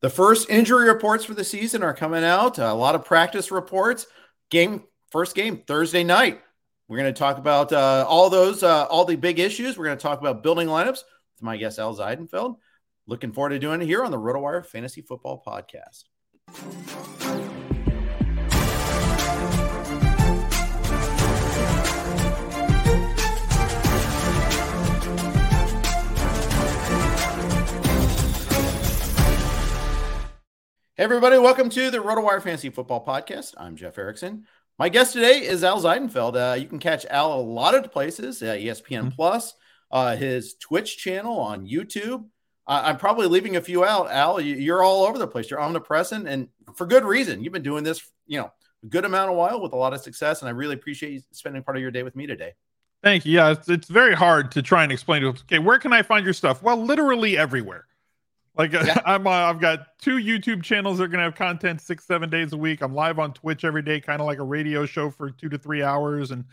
The first injury reports for the season are coming out. A lot of practice reports. Game first game Thursday night. We're going to talk about uh, all those, uh, all the big issues. We're going to talk about building lineups with my guest Al Zeidenfeld. Looking forward to doing it here on the RotoWire Fantasy Football Podcast. Everybody, welcome to the RotoWire Fantasy Football Podcast. I'm Jeff Erickson. My guest today is Al Zeidenfeld. Uh, you can catch Al a lot of places, uh, ESPN mm-hmm. Plus, uh, his Twitch channel on YouTube. I'm probably leaving a few out. Al, you're all over the place. You're omnipresent, and for good reason. You've been doing this, you know, a good amount of while with a lot of success, and I really appreciate you spending part of your day with me today. Thank you. Yeah, it's, it's very hard to try and explain to. Okay, where can I find your stuff? Well, literally everywhere. Like yeah. I'm, uh, I've got two YouTube channels that are gonna have content six, seven days a week. I'm live on Twitch every day, kind of like a radio show for two to three hours, and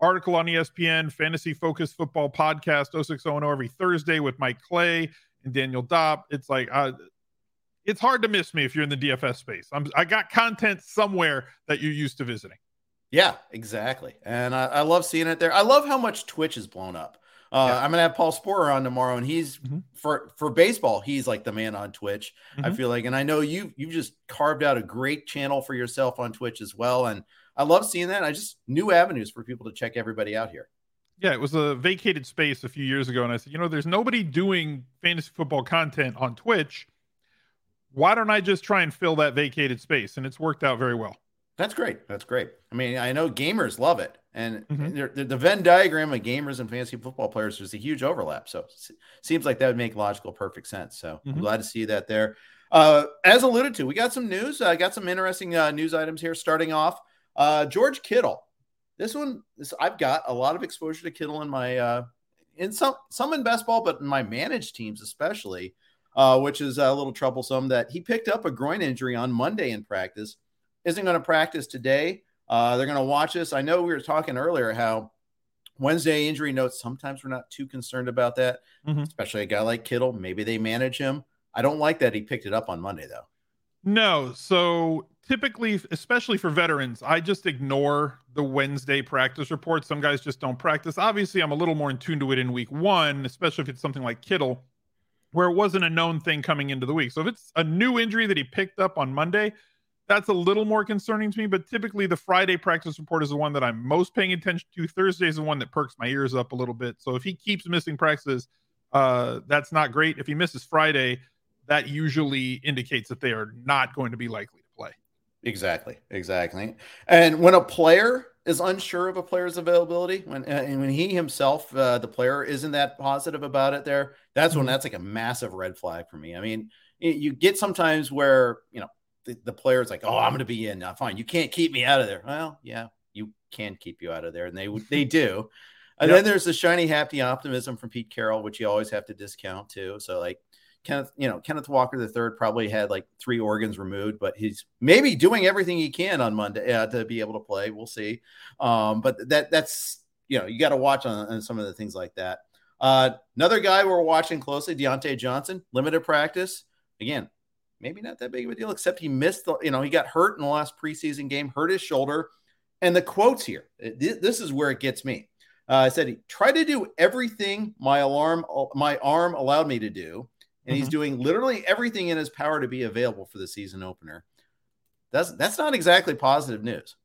article on ESPN, fantasy focused football podcast 0600 every Thursday with Mike Clay and Daniel Dopp. It's like uh, it's hard to miss me if you're in the DFS space. I'm I got content somewhere that you're used to visiting. Yeah, exactly. And I, I love seeing it there. I love how much Twitch is blown up. Uh, yeah. I'm gonna have Paul Sporer on tomorrow, and he's mm-hmm. for for baseball. He's like the man on Twitch. Mm-hmm. I feel like, and I know you you just carved out a great channel for yourself on Twitch as well. And I love seeing that. I just new avenues for people to check everybody out here. Yeah, it was a vacated space a few years ago, and I said, you know, there's nobody doing fantasy football content on Twitch. Why don't I just try and fill that vacated space? And it's worked out very well. That's great. That's great. I mean, I know gamers love it. And mm-hmm. the Venn diagram of gamers and fantasy football players is a huge overlap. So it seems like that would make logical, perfect sense. So mm-hmm. I'm glad to see that there. Uh, as alluded to, we got some news. I uh, got some interesting uh, news items here. Starting off, uh, George Kittle. This one, this, I've got a lot of exposure to Kittle in my uh, in some some in best ball, but in my managed teams especially, uh, which is a little troublesome. That he picked up a groin injury on Monday in practice, isn't going to practice today. Uh, they're going to watch this. I know we were talking earlier how Wednesday injury notes, sometimes we're not too concerned about that, mm-hmm. especially a guy like Kittle. Maybe they manage him. I don't like that he picked it up on Monday, though. No. So typically, especially for veterans, I just ignore the Wednesday practice report. Some guys just don't practice. Obviously, I'm a little more in tune to it in week one, especially if it's something like Kittle, where it wasn't a known thing coming into the week. So if it's a new injury that he picked up on Monday, that's a little more concerning to me. But typically, the Friday practice report is the one that I'm most paying attention to. Thursday is the one that perks my ears up a little bit. So if he keeps missing practices, uh, that's not great. If he misses Friday, that usually indicates that they are not going to be likely to play. Exactly, exactly. And when a player is unsure of a player's availability, when uh, and when he himself, uh, the player, isn't that positive about it, there, that's when mm-hmm. that's like a massive red flag for me. I mean, you get sometimes where you know the, the player's like, "Oh, I'm going to be in. Uh, fine. You can't keep me out of there." Well, yeah, you can keep you out of there, and they they do. And yep. then there's the shiny happy optimism from Pete Carroll, which you always have to discount too. So like Kenneth, you know, Kenneth Walker the third probably had like three organs removed, but he's maybe doing everything he can on Monday uh, to be able to play. We'll see. Um, but that that's you know you got to watch on, on, some of the things like that. Uh, another guy we're watching closely, Diontae Johnson, limited practice. Again, maybe not that big of a deal, except he missed the, you know, he got hurt in the last preseason game, hurt his shoulder. And the quotes here, this is where it gets me. Uh, I said, he tried to do everything my alarm, my arm allowed me to do. and mm-hmm. he's doing literally everything in his power to be available for the season opener. That's that's not exactly positive news.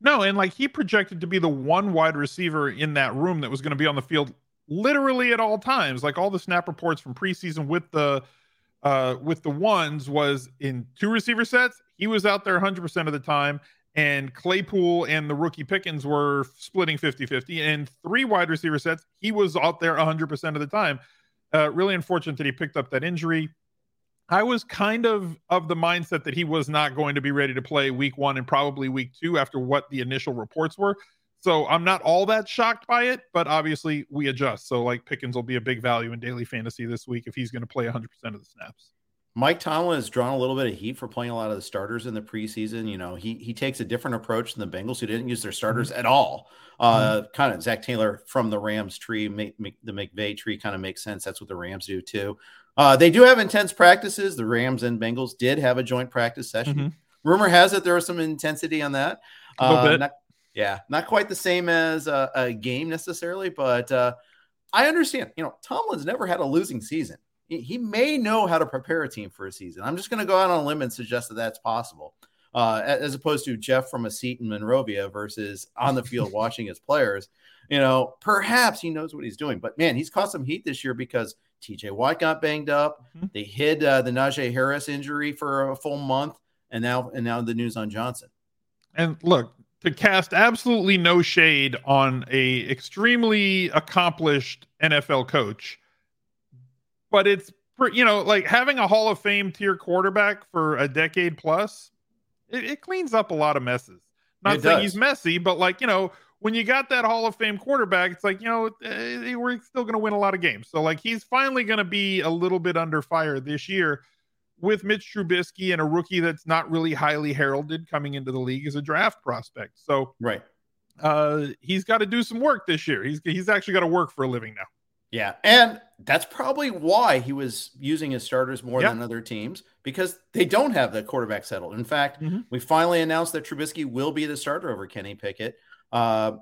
No, and like he projected to be the one wide receiver in that room that was going to be on the field literally at all times. Like all the snap reports from preseason with the uh with the ones was in two receiver sets, he was out there 100% of the time and Claypool and the rookie Pickens were splitting 50-50 and three wide receiver sets, he was out there 100% of the time. Uh, really unfortunate that he picked up that injury. I was kind of of the mindset that he was not going to be ready to play week one and probably week two after what the initial reports were. So I'm not all that shocked by it, but obviously we adjust. So like Pickens will be a big value in daily fantasy this week if he's going to play 100% of the snaps. Mike Tomlin has drawn a little bit of heat for playing a lot of the starters in the preseason. You know, he he takes a different approach than the Bengals, who didn't use their starters mm-hmm. at all. Uh, mm-hmm. Kind of Zac Taylor from the Rams tree, make, make, the McVay tree kind of makes sense. That's what the Rams do too. Uh, they do have intense practices. The Rams and Bengals did have a joint practice session. Mm-hmm. Rumor has it there was some intensity on that. Uh, not, yeah, not quite the same as a, a game necessarily, but uh, I understand. You know, Tomlin's never had a losing season he may know how to prepare a team for a season. I'm just going to go out on a limb and suggest that that's possible, uh, as opposed to Jeff from a seat in Monrovia versus on the field watching his players. You know, perhaps he knows what he's doing, but man, he's caught some heat this year because TJ Watt got banged up. Mm-hmm. They hid uh, the Najee Harris injury for a full month, and now and now the news on Johnson. And look, to cast absolutely no shade on a extremely accomplished NFL coach but it's you know like having a Hall of Fame tier quarterback for a decade plus, it, it cleans up a lot of messes. Not it saying does. he's messy, but like you know when you got that Hall of Fame quarterback, it's like you know eh, we're still going to win a lot of games. So like he's finally going to be a little bit under fire this year with Mitch Trubisky and a rookie that's not really highly heralded coming into the league as a draft prospect. So right, uh, he's got to do some work this year. He's he's actually got to work for a living now. Yeah. And that's probably why he was using his starters more than other teams because they don't have the quarterback settled. In fact, mm-hmm. we finally announced that Trubisky will be the starter over Kenny Pickett. Uh,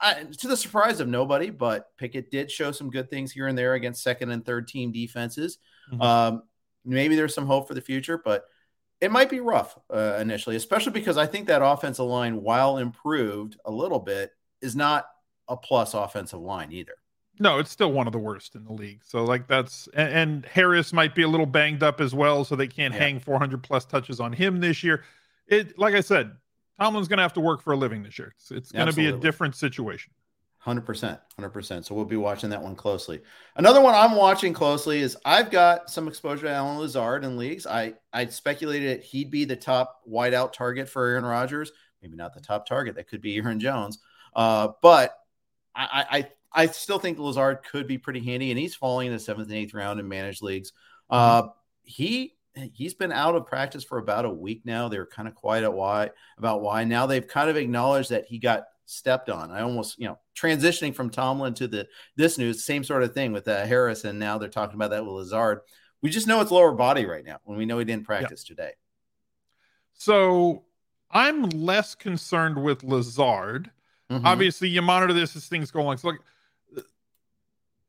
I, to the surprise of nobody, but Pickett did show some good things here and there against second and third team defenses. Mm-hmm. Um, maybe there's some hope for the future, but it might be rough uh, initially, especially because I think that offensive line, while improved a little bit, is not a plus offensive line either. No, it's still one of the worst in the league. So like that's and, and Harris might be a little banged up as well, so they can't yeah. hang 400 plus touches on him this year. It like I said, Tomlin's going to have to work for a living this year. It's, it's going to be a different situation. 100%. 100%. So we'll be watching that one closely. Another one I'm watching closely is I've got some exposure to Allen Lazard in leagues. I I speculated he'd be the top wideout target for Aaron Rodgers. Maybe not the top target. That could be Aaron Jones. Uh, but I, I I still think Lazard could be pretty handy, and he's falling in the seventh and eighth round in managed leagues. Uh, he he's been out of practice for about a week now. They were kind of quiet at why about why. Now they've kind of acknowledged that he got stepped on. I almost you know transitioning from Tomlin to the this news, same sort of thing with uh, Harris, and now they're talking about that with Lazard. We just know it's lower body right now when we know he didn't practice today. So I'm less concerned with Lazard. Mm-hmm. Obviously, you monitor this as things go along. So like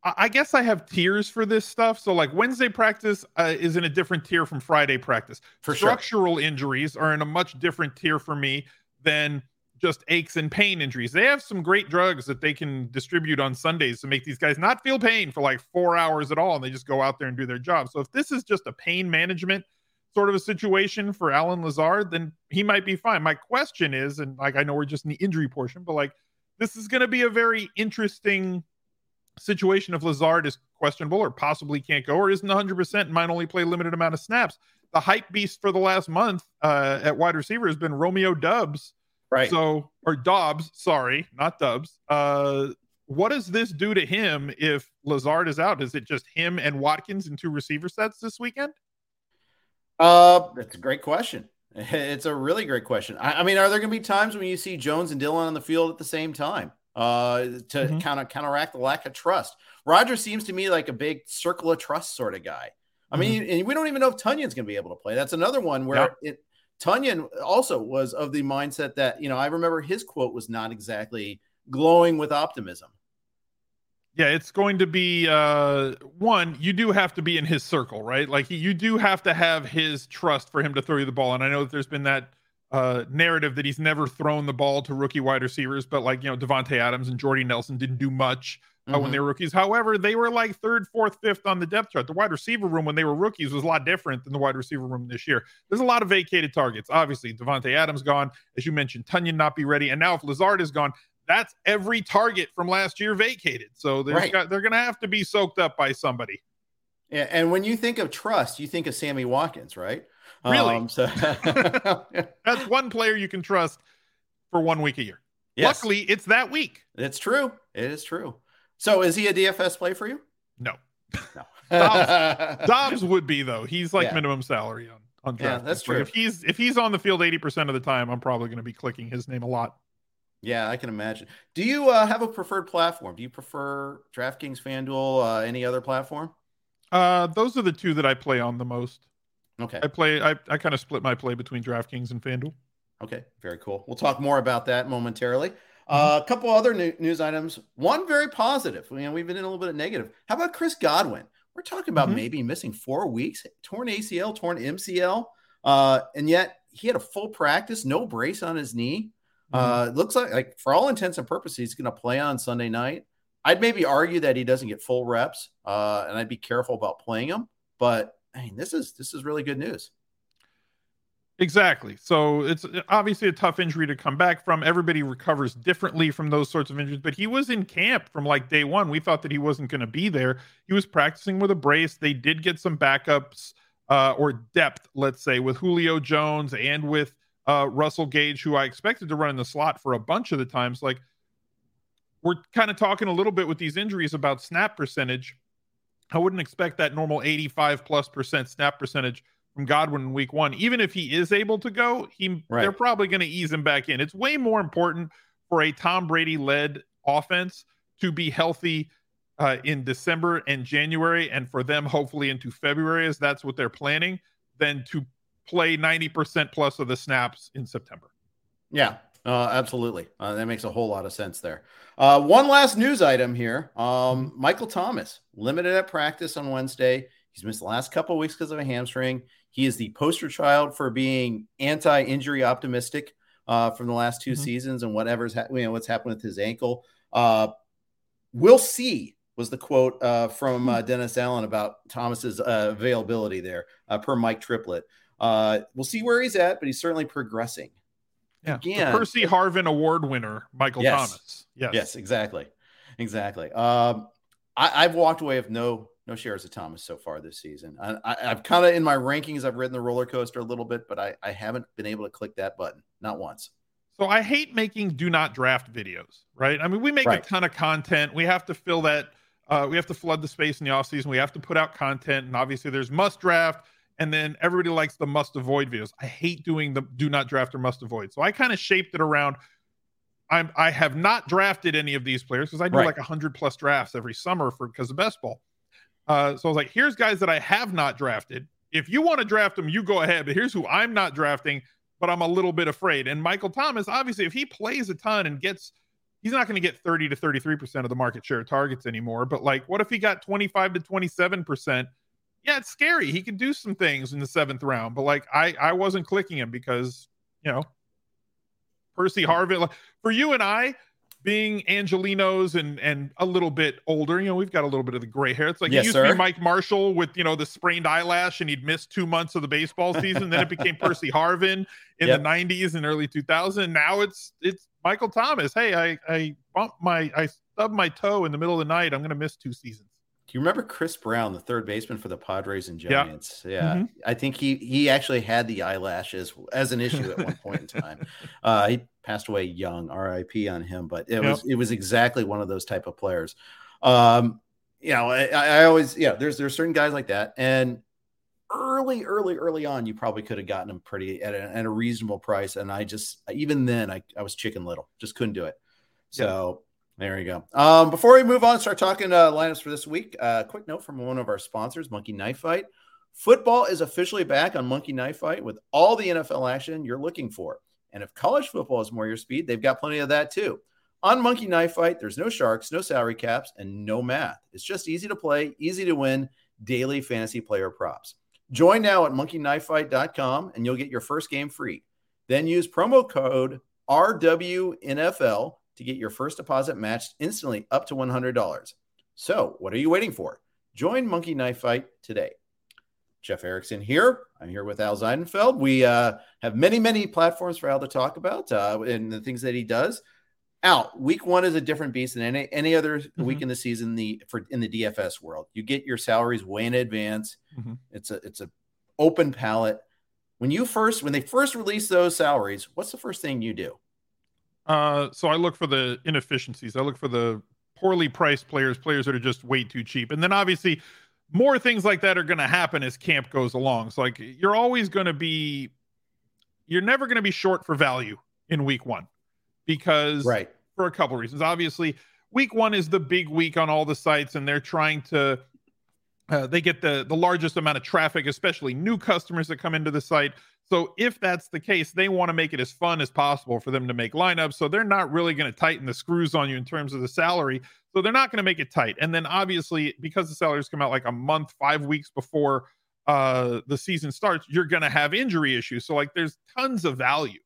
I guess I have tiers for this stuff. So, like Wednesday practice uh, is in a different tier from Friday practice. For Structural sure. injuries are in a much different tier for me than just aches and pain injuries. They have some great drugs that they can distribute on Sundays to make these guys not feel pain for like four hours at all, and they just go out there and do their job. So, if this is just a pain management sort of a situation for Allen Lazard, then he might be fine. My question is, and like I know we're just in the injury portion, but like this is going to be a very interesting situation if Lazard is questionable or possibly can't go or isn't 100% and might only play limited amount of snaps. The hype beast for the last month uh, at wide receiver has been Romeo Dubs. Right. So, or Dobbs, sorry, not Dubs. Uh, what does this do to him if Lazard is out? Is it just him and Watkins in two receiver sets this weekend? Uh, that's a great question. It's a really great question. I, I mean, are there going to be times when you see Jones and Dillon on the field at the same time? uh, to mm-hmm. kind of counteract the lack of trust. Roger seems to me like a big circle of trust sort of guy. I mean, mm-hmm. and we don't even know if Tonyan's going to be able to play. That's another one where yeah. it Tonyan also was of the mindset that you know I remember his quote was not exactly glowing with optimism. Yeah, it's going to be uh one, you do have to be in his circle, right? Like he, you do have to have his trust for him to throw you the ball. And I know that there's been that uh narrative that he's never thrown the ball to rookie wide receivers, but like you know, Davante Adams and Jordy Nelson didn't do much mm-hmm. when they were rookies. However, they were like third, fourth, fifth on the depth chart. The wide receiver room when they were rookies was a lot different than the wide receiver room this year. There's a lot of vacated targets. Obviously, Davante Adams gone, as you mentioned, Tonyan not be ready, and now if Lazard is gone, that's every target from last year vacated. So right. got, they're going to have to be soaked up by somebody. Yeah, and when you think of trust, you think of Sammy Watkins, right? Really? Um, so that's one player you can trust for one week a year. Yes. Luckily, it's that week. It's true. It is true. So, is he a DFS play for you? No. No. Dobbs, Dobbs would be though. He's like yeah. minimum salary on on draft. Yeah, that's true. if he's if he's on the field eighty percent of the time, I'm probably going to be clicking his name a lot. Yeah, I can imagine. Do you uh, have a preferred platform? Do you prefer DraftKings, FanDuel, uh, any other platform? Uh, those are the two that I play on the most. Okay. I play. I, I kind of split my play between DraftKings and FanDuel. Okay, very cool. We'll talk more about that momentarily. Mm-hmm. Uh, a couple other new, news items. One very positive. You know, we've been in a little bit of negative. How about Chris Godwin? We're talking about mm-hmm. maybe missing four weeks, torn ACL, torn MCL, uh, and yet he had a full practice, no brace on his knee. Mm-hmm. Uh, looks like, like for all intents and purposes, he's going to play on Sunday night. I'd maybe argue that he doesn't get full reps, uh, and I'd be careful about playing him. But I mean, this is this is really good news. Exactly. So it's uh, obviously a tough injury to come back from. Everybody recovers differently from those sorts of injuries, but he was in camp from like day one. We thought that he wasn't going to be there. He was practicing with a brace. They did get some backups uh, or depth, let's say, with Julio Jones and with uh, Russell Gage, who I expected to run in the slot for a bunch of the times. Like we're kind of talking a little bit with these injuries about snap percentage. I wouldn't expect that normal 85 plus percent snap percentage from Godwin in week one. Even if he is able to go, he right. they're probably going to ease him back in. It's way more important for a Tom Brady led offense to be healthy uh, in December and January, and for them hopefully into February, as that's what they're planning, than to play 90% plus of the snaps in September. Yeah, uh, absolutely. Uh, that makes a whole lot of sense there. Uh, one last news item here um, Michael Thomas, limited at practice on Wednesday. He's missed the last couple weeks because of a hamstring. He is the poster child for being anti injury optimistic uh, from the last 2 mm-hmm. seasons and whatever's ha- you know, what's happened with his ankle. Uh, we'll see was the quote uh, from uh, Dennis Allen about Thomas's uh, availability there, uh, per Mike Triplett. Uh, we'll see where he's at, but he's certainly progressing. Yeah. Again, the Percy Harvin Award winner, Michael yes. Thomas. Yes. Yes, exactly. Exactly. Um, I, have walked away with no no shares of Thomas so far this season. I, have kind of in my rankings, I've ridden the roller coaster a little bit, but I, I haven't been able to click that button, not once. So I hate making do not draft videos, right? I mean, we make right. a ton of content. We have to fill that. Uh, we have to flood the space in the off season. We have to put out content, and obviously there's must draft and then everybody likes the must avoid videos. I hate doing the do not draft or must avoid. So I kind of shaped it around. I'm I have not drafted any of these players because I do right. like hundred plus drafts every summer for because of best ball. Uh, so I was like, here's guys that I have not drafted. If you want to draft them, you go ahead. But here's who I'm not drafting, but I'm a little bit afraid. And Michael Thomas, obviously, if he plays a ton and gets, he's not going to get 30 to 33 percent of the market share targets anymore. But like, what if he got 25 to 27 percent? yeah, it's scary. He can do some things in the seventh round, but like I, I wasn't clicking him because you know Percy Harvin. Like, for you and I, being Angelenos and and a little bit older, you know, we've got a little bit of the gray hair. It's like yes, it used sir. to be Mike Marshall with you know the sprained eyelash, and he'd missed two months of the baseball season. then it became Percy Harvin in yep. the '90s and early 2000. Now it's it's Michael Thomas. Hey, I I bumped my I stubbed my toe in the middle of the night. I'm going to miss two seasons. Do you remember Chris Brown, the third baseman for the Padres and Giants? Yeah, yeah. Mm-hmm. I think he he actually had the eyelashes as an issue at one point in time. Uh, he passed away young, R.I.P. on him. But it yep. was it was exactly one of those type of players. Um, you know, I, I always yeah. There's there's certain guys like that, and early, early, early on, you probably could have gotten them pretty at a, at a reasonable price. And I just even then I I was chicken little, just couldn't do it. So. Yep there you go. Um, before we move on, start talking uh, lineups for this week. Uh, quick note from one of our sponsors, Monkey Knife Fight. Football is officially back on Monkey Knife Fight with all the NFL action you're looking for. And if college football is more your speed, they've got plenty of that too. On Monkey Knife Fight, there's no sharks, no salary caps, and no math. It's just easy to play, easy to win, daily fantasy player props. Join now at monkeyknifefight.com and you'll get your first game free. Then use promo code RWNFL to get your first deposit matched instantly up to $100. So, what are you waiting for? Join Monkey Knife Fight today. Jeff Erickson here. I'm here with Al Zeidenfeld. We uh, have many, many platforms for Al to talk about uh, and the things that he does. Al, week one is a different beast than any any other mm-hmm. week in the season. The for in the DFS world, you get your salaries way in advance. Mm-hmm. It's a it's a open palette. When you first when they first release those salaries, what's the first thing you do? Uh, so I look for the inefficiencies. I look for the poorly priced players, players that are just way too cheap, and then obviously more things like that are going to happen as camp goes along. So like you're always going to be, you're never going to be short for value in week one because right for a couple reasons. Obviously, week one is the big week on all the sites, and they're trying to. Uh, they get the the largest amount of traffic, especially new customers that come into the site. So if that's the case, they want to make it as fun as possible for them to make lineups. So they're not really going to tighten the screws on you in terms of the salary. So they're not going to make it tight. And then obviously, because the salaries come out like a month, five weeks before uh, the season starts, you're going to have injury issues. So like, there's tons of value.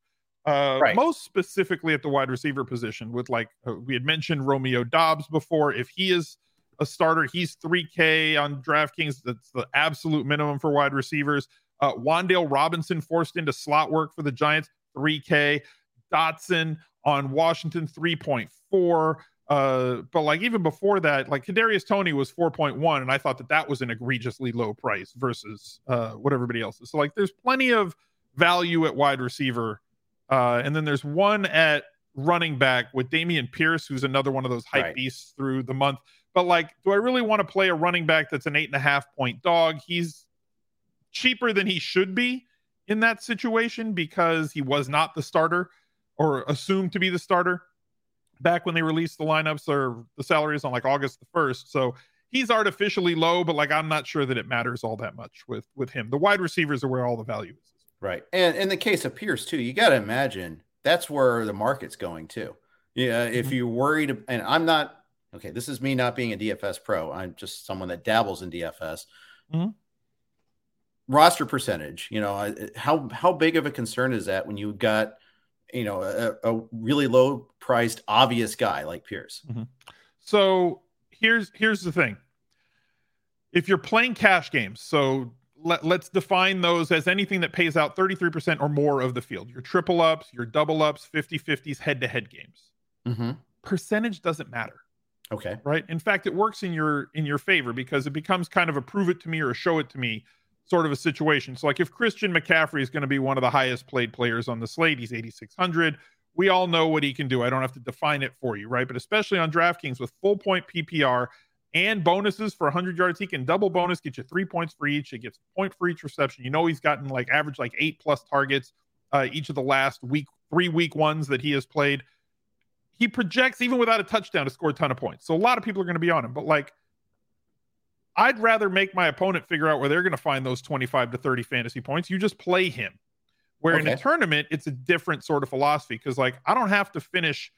Uh, right. most specifically at the wide receiver position with like uh, we had mentioned Romeo Dobbs before. If he is a starter, he's 3K on DraftKings. That's the absolute minimum for wide receivers. Uh, Wan'Dale Robinson forced into slot work for the Giants, 3K. Dotson on Washington, 3.4. Uh, but like even before that, like Kadarius Toney was 4.1, and I thought that that was an egregiously low price versus uh, what everybody else is. So like, there's plenty of value at wide receiver, uh, and then there's one at running back with Dameon Pierce, who's another one of those hype right. beasts through the month. But like, do I really want to play a running back that's an eight and a half point dog? He's cheaper than he should be in that situation because he was not the starter or assumed to be the starter back when they released the lineups or the salaries on like August the 1st. So he's artificially low, but like I'm not sure that it matters all that much with with him. The wide receivers are where all the value is. Right. And in the case of Pierce too, you got to imagine that's where the market's going too. Yeah, if mm-hmm. you're worried and I'm not okay, this is me not being a DFS pro. I'm just someone that dabbles in DFS. Mm-hmm roster percentage you know how how big of a concern is that when you got you know a, a really low priced obvious guy like pierce mm-hmm. so here's here's the thing if you're playing cash games so let, us define those as anything that pays out 33% or more of the field your triple ups your double ups 50 50s head to head games mm-hmm. percentage doesn't matter okay right in fact it works in your in your favor because it becomes kind of a prove it to me or show it to me sort of a situation. So, like if Christian McCaffrey is going to be one of the highest played players on the slate, he's 8,600. We all know what he can do. I don't have to define it for you, right? But especially on DraftKings with full point PPR and bonuses for 100 yards, he can double bonus, get you three points for each. It gets a point for each reception. You know, he's gotten like average like eight plus targets uh, each of the last week, three week ones that he has played. He projects, even without a touchdown, to score a ton of points. So a lot of people are going to be on him. But like, I'd rather make my opponent figure out where they're going to find those 25 to 30 fantasy points. You just play him. Where okay. in a tournament, it's a different sort of philosophy because, like, I don't have to finish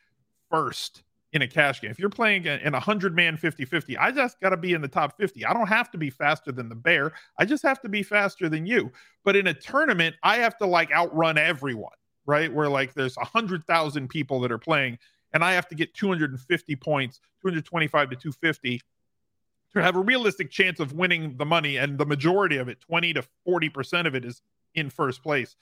first in a cash game. If you're playing in a 100 man 50 50, I just got to be in the top 50. I don't have to be faster than the bear. I just have to be faster than you. But in a tournament, I have to like outrun everyone, right? Where like there's 100,000 people that are playing and I have to get 250 points, 225 to 250 to have a realistic chance of winning the money, and the majority of it, 20 to 40% of it, is in first place.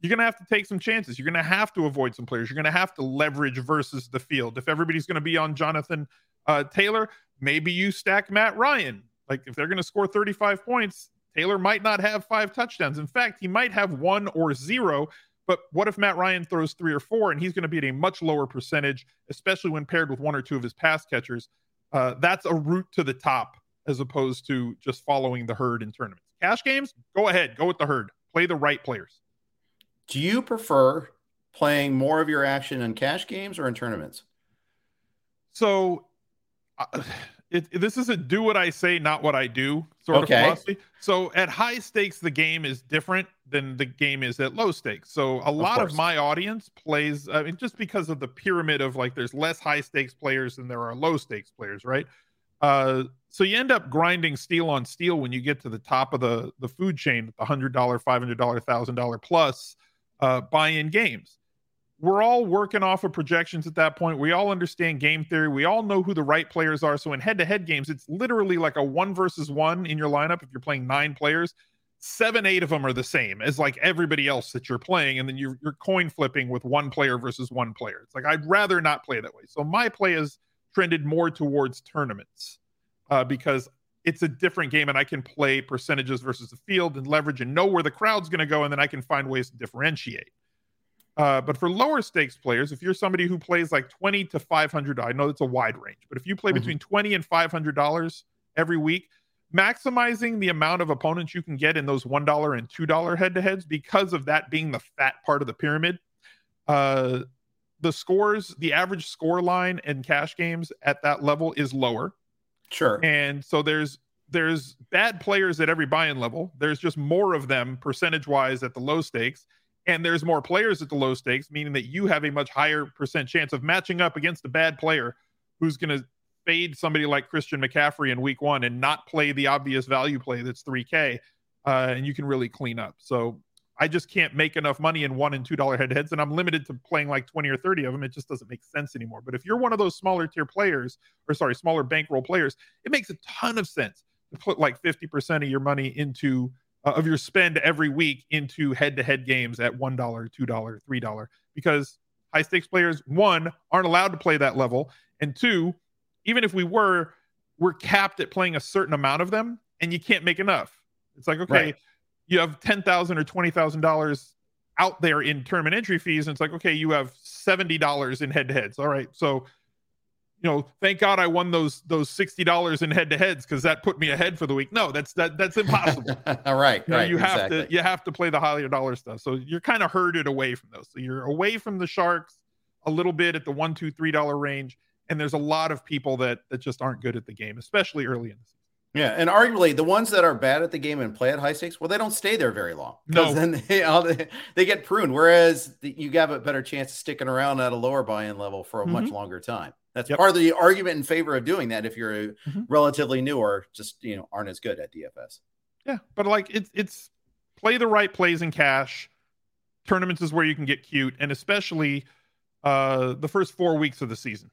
You're going to have to take some chances. You're going to have to avoid some players. You're going to have to leverage versus the field. If everybody's going to be on Jonathan uh, Taylor, maybe you stack Matt Ryan. Like if they're going to score 35 points, Taylor might not have five touchdowns. In fact, he might have one or zero. But what if Matt Ryan throws three or four and he's going to be at a much lower percentage, especially when paired with one or two of his pass catchers? Uh, that's a route to the top as opposed to just following the herd in tournaments. Cash games, go ahead, go with the herd, play the right players. Do you prefer playing more of your action in cash games or in tournaments? So, uh, it, this is a do what I say, not what I do sort Okay. of philosophy. So at high stakes, the game is different than the game is at low stakes. So a lot of course. my audience plays, I mean, just because of the pyramid of like, there's less high stakes players than there are low stakes players, right? Uh, so you end up grinding steel on steel when you get to the top of the the food chain, the hundred dollar, five hundred dollar, thousand dollar plus uh, buy-in games. We're all working off of projections at that point. We all understand game theory. We all know who the right players are. So in head-to-head games, it's literally like a one versus one in your lineup. If you're playing nine players, seven, eight of them are the same as like everybody else that you're playing, and then you're, you're coin flipping with one player versus one player. It's like I'd rather not play that way. So my play is trended more towards tournaments uh, because it's a different game and I can play percentages versus the field and leverage and know where the crowd's going to go, and then I can find ways to differentiate. Uh, but for lower stakes players, if you're somebody who plays like 20 to 500, I know that's a wide range, but if you play Mhm. between 20 and 500 dollars every week, maximizing the amount of opponents you can get in those one dollar and two dollar head to heads because of that being the fat part of the pyramid. Uh, the scores, the average score line in cash games at that level is lower Sure. and so there's there's bad players at every buy-in level there's just more of them percentage wise at the low stakes and there's more players at the low stakes meaning that you have a much higher percent chance of matching up against a bad player who's going to fade somebody like christian mccaffrey in week one and not play the obvious value play that's 3k uh, and you can really clean up. So i just can't make enough money in one and two dollar head heads and i'm limited to playing like 20 or 30 of them. It just doesn't make sense anymore. But if you're one of those smaller tier players or sorry smaller bankroll players it makes a ton of sense to put like 50% of your money into uh, of your spend every week into head-to-head games at $1 $2 $3 because high stakes players one aren't allowed to play that level and two even if we were we're capped at playing a certain amount of them and you can't make enough it's like okay Right. you have 10,000 or $20,000 out there in tournament entry fees and it's like okay you have $70 in head-to-heads all right so you know, thank God I won those those sixty dollars in head to heads because that put me ahead for the week. No, that's that that's impossible. All right. You, know, right. you have exactly. to you have to play the higher dollar stuff. So you're kind of herded away from those. So you're away from the sharks a little bit at the one, two, three dollar range. And there's a lot of people that that just aren't good at the game, especially early in the season. Yeah, and arguably the ones that are bad at the game and play at high stakes, well, they don't stay there very long. No. because then they, all they they get pruned. Whereas the, you have a better chance of sticking around at a lower buy-in level for a much mm-hmm. longer time. That's Yep. part of the argument in favor of doing that if you're a Mhm. relatively new or just you know aren't as good at DFS. Yeah, but like it's it's play the right plays in cash. Tournaments is where you can get cute, and especially uh the first four weeks of the season,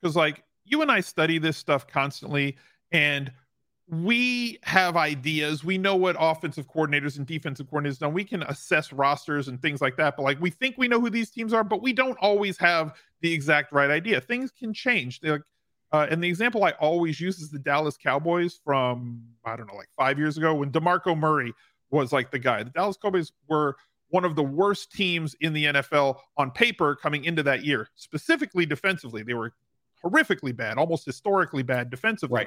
because like you and I study this stuff constantly, and we have ideas. We know what offensive coordinators and defensive coordinators know. We can assess rosters and things like that. But like we think we know who these teams are, but we don't always have the exact right idea. Things can change. Like uh, and the example I always use is the Dallas Cowboys from I don't know, like five years ago when DeMarco Murray was like the guy. The Dallas Cowboys were one of the worst teams in the NFL on paper coming into that year, specifically defensively. They were horrifically bad, almost historically bad defensively.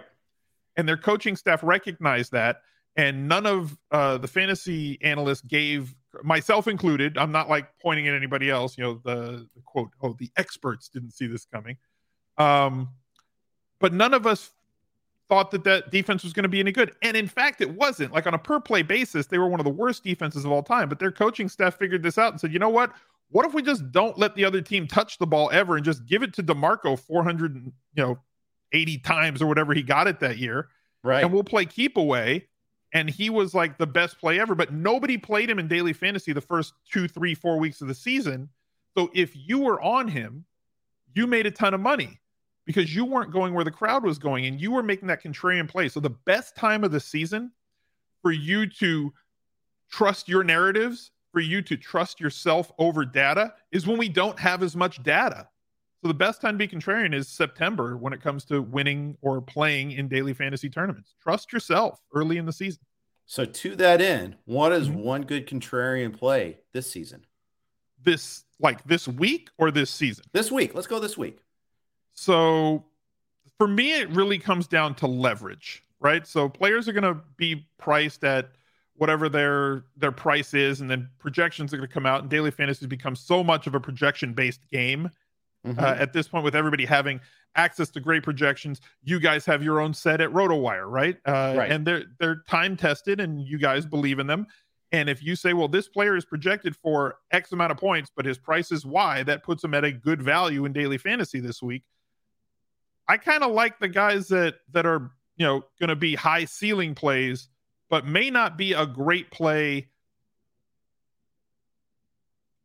And their coaching staff recognized that. And none of uh, the fantasy analysts gave, myself included, I'm not like pointing at anybody else, you know, the, the quote, oh, the experts didn't see this coming. Um, but none of us thought that that defense was going to be any good. And in fact, it wasn't. Like on a per play basis, they were one of the worst defenses of all time. But their coaching staff figured this out and said, you know what? What if we just don't let the other team touch the ball ever and just give it to DeMarco 400, and, you know, 80 times or whatever he got it that year, Right. and we'll play keep away. And he was like the best play ever, but nobody played him in daily fantasy the first two, three, four weeks of the season. So if you were on him, you made a ton of money because you weren't going where the crowd was going and you were making that contrarian play. So the best time of the season for you to trust your narratives, for you to trust yourself over data is when we don't have as much data. So the best time to be contrarian is September when it comes to winning or playing in daily fantasy tournaments. Trust yourself early in the season. So to that end, what is Mhm. one good contrarian play this season? This like this week or this season. This week. Let's go this week. So for me, it really comes down to leverage, right? So players are going to be priced at whatever their their price is, and then projections are going to come out. And daily fantasy becomes so much of a projection based game mm-hmm. uh, at this point with everybody having access to great projections. You guys have your own set at RotoWire, right? Uh, right. And they're they're time tested, and you guys believe in them. And if you say, well, this player is projected for X amount of points, but his price is Y, that puts him at a good value in daily fantasy this week. I kind of like the guys that that are you know going to be high ceiling plays, but may not be a great play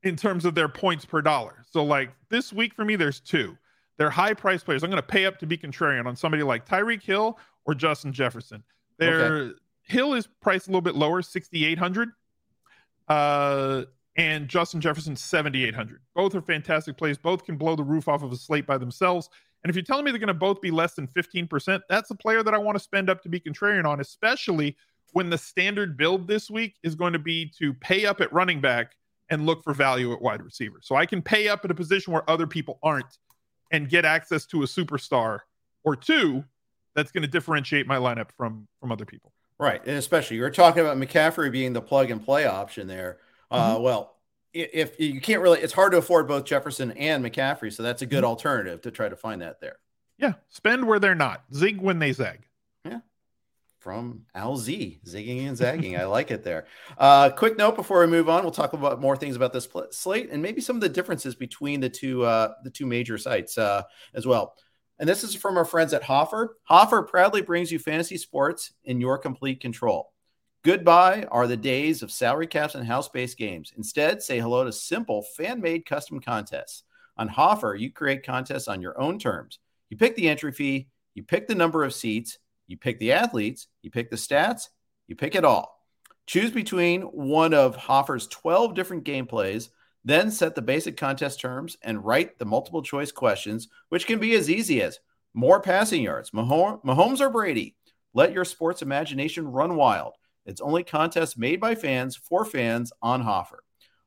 in terms of their points per dollar. So like this week for me, there's two. They're high price players. I'm going to pay up to be contrarian on somebody like Tyreek Hill or Justin Jefferson. Their okay. Hill is priced a little bit lower, 6,800. Uh, and Justin Jefferson, 7,800. Both are fantastic plays. Both can blow the roof off of a slate by themselves. And if you're telling me they're going to both be less than 15%, that's a player that I want to spend up to be contrarian on, especially when the standard build this week is going to be to pay up at running back and look for value at wide receiver. So I can pay up at a position where other people aren't and get access to a superstar or two that's going to differentiate my lineup from from other people. Right, and especially you're talking about McCaffrey being the plug and play option there. Uh, mm-hmm. Well, if you can't really, it's hard to afford both Jefferson and McCaffrey, so that's a good mm-hmm. alternative to try to find that there. Yeah, spend where they're not, zig when they zag from Al Z, zigging and zagging. I like it there. Uh, quick note before we move on, we'll talk about more things about this pl- slate and maybe some of the differences between the two uh, the two major sites uh, as well. And this is from our friends at Hoffer. Hoffer proudly brings you fantasy sports in your complete control. Goodbye are the days of salary caps and house based games. Instead, say hello to simple fan made custom contests. On Hoffer, you create contests on your own terms. You pick the entry fee, you pick the number of seats, you pick the athletes, you pick the stats, you pick it all. Choose between one of Hoffer's 12 different gameplays, then set the basic contest terms and write the multiple choice questions, which can be as easy as more passing yards, Mahomes or Brady. Let your sports imagination run wild. It's only contests made by fans for fans on Hoffer.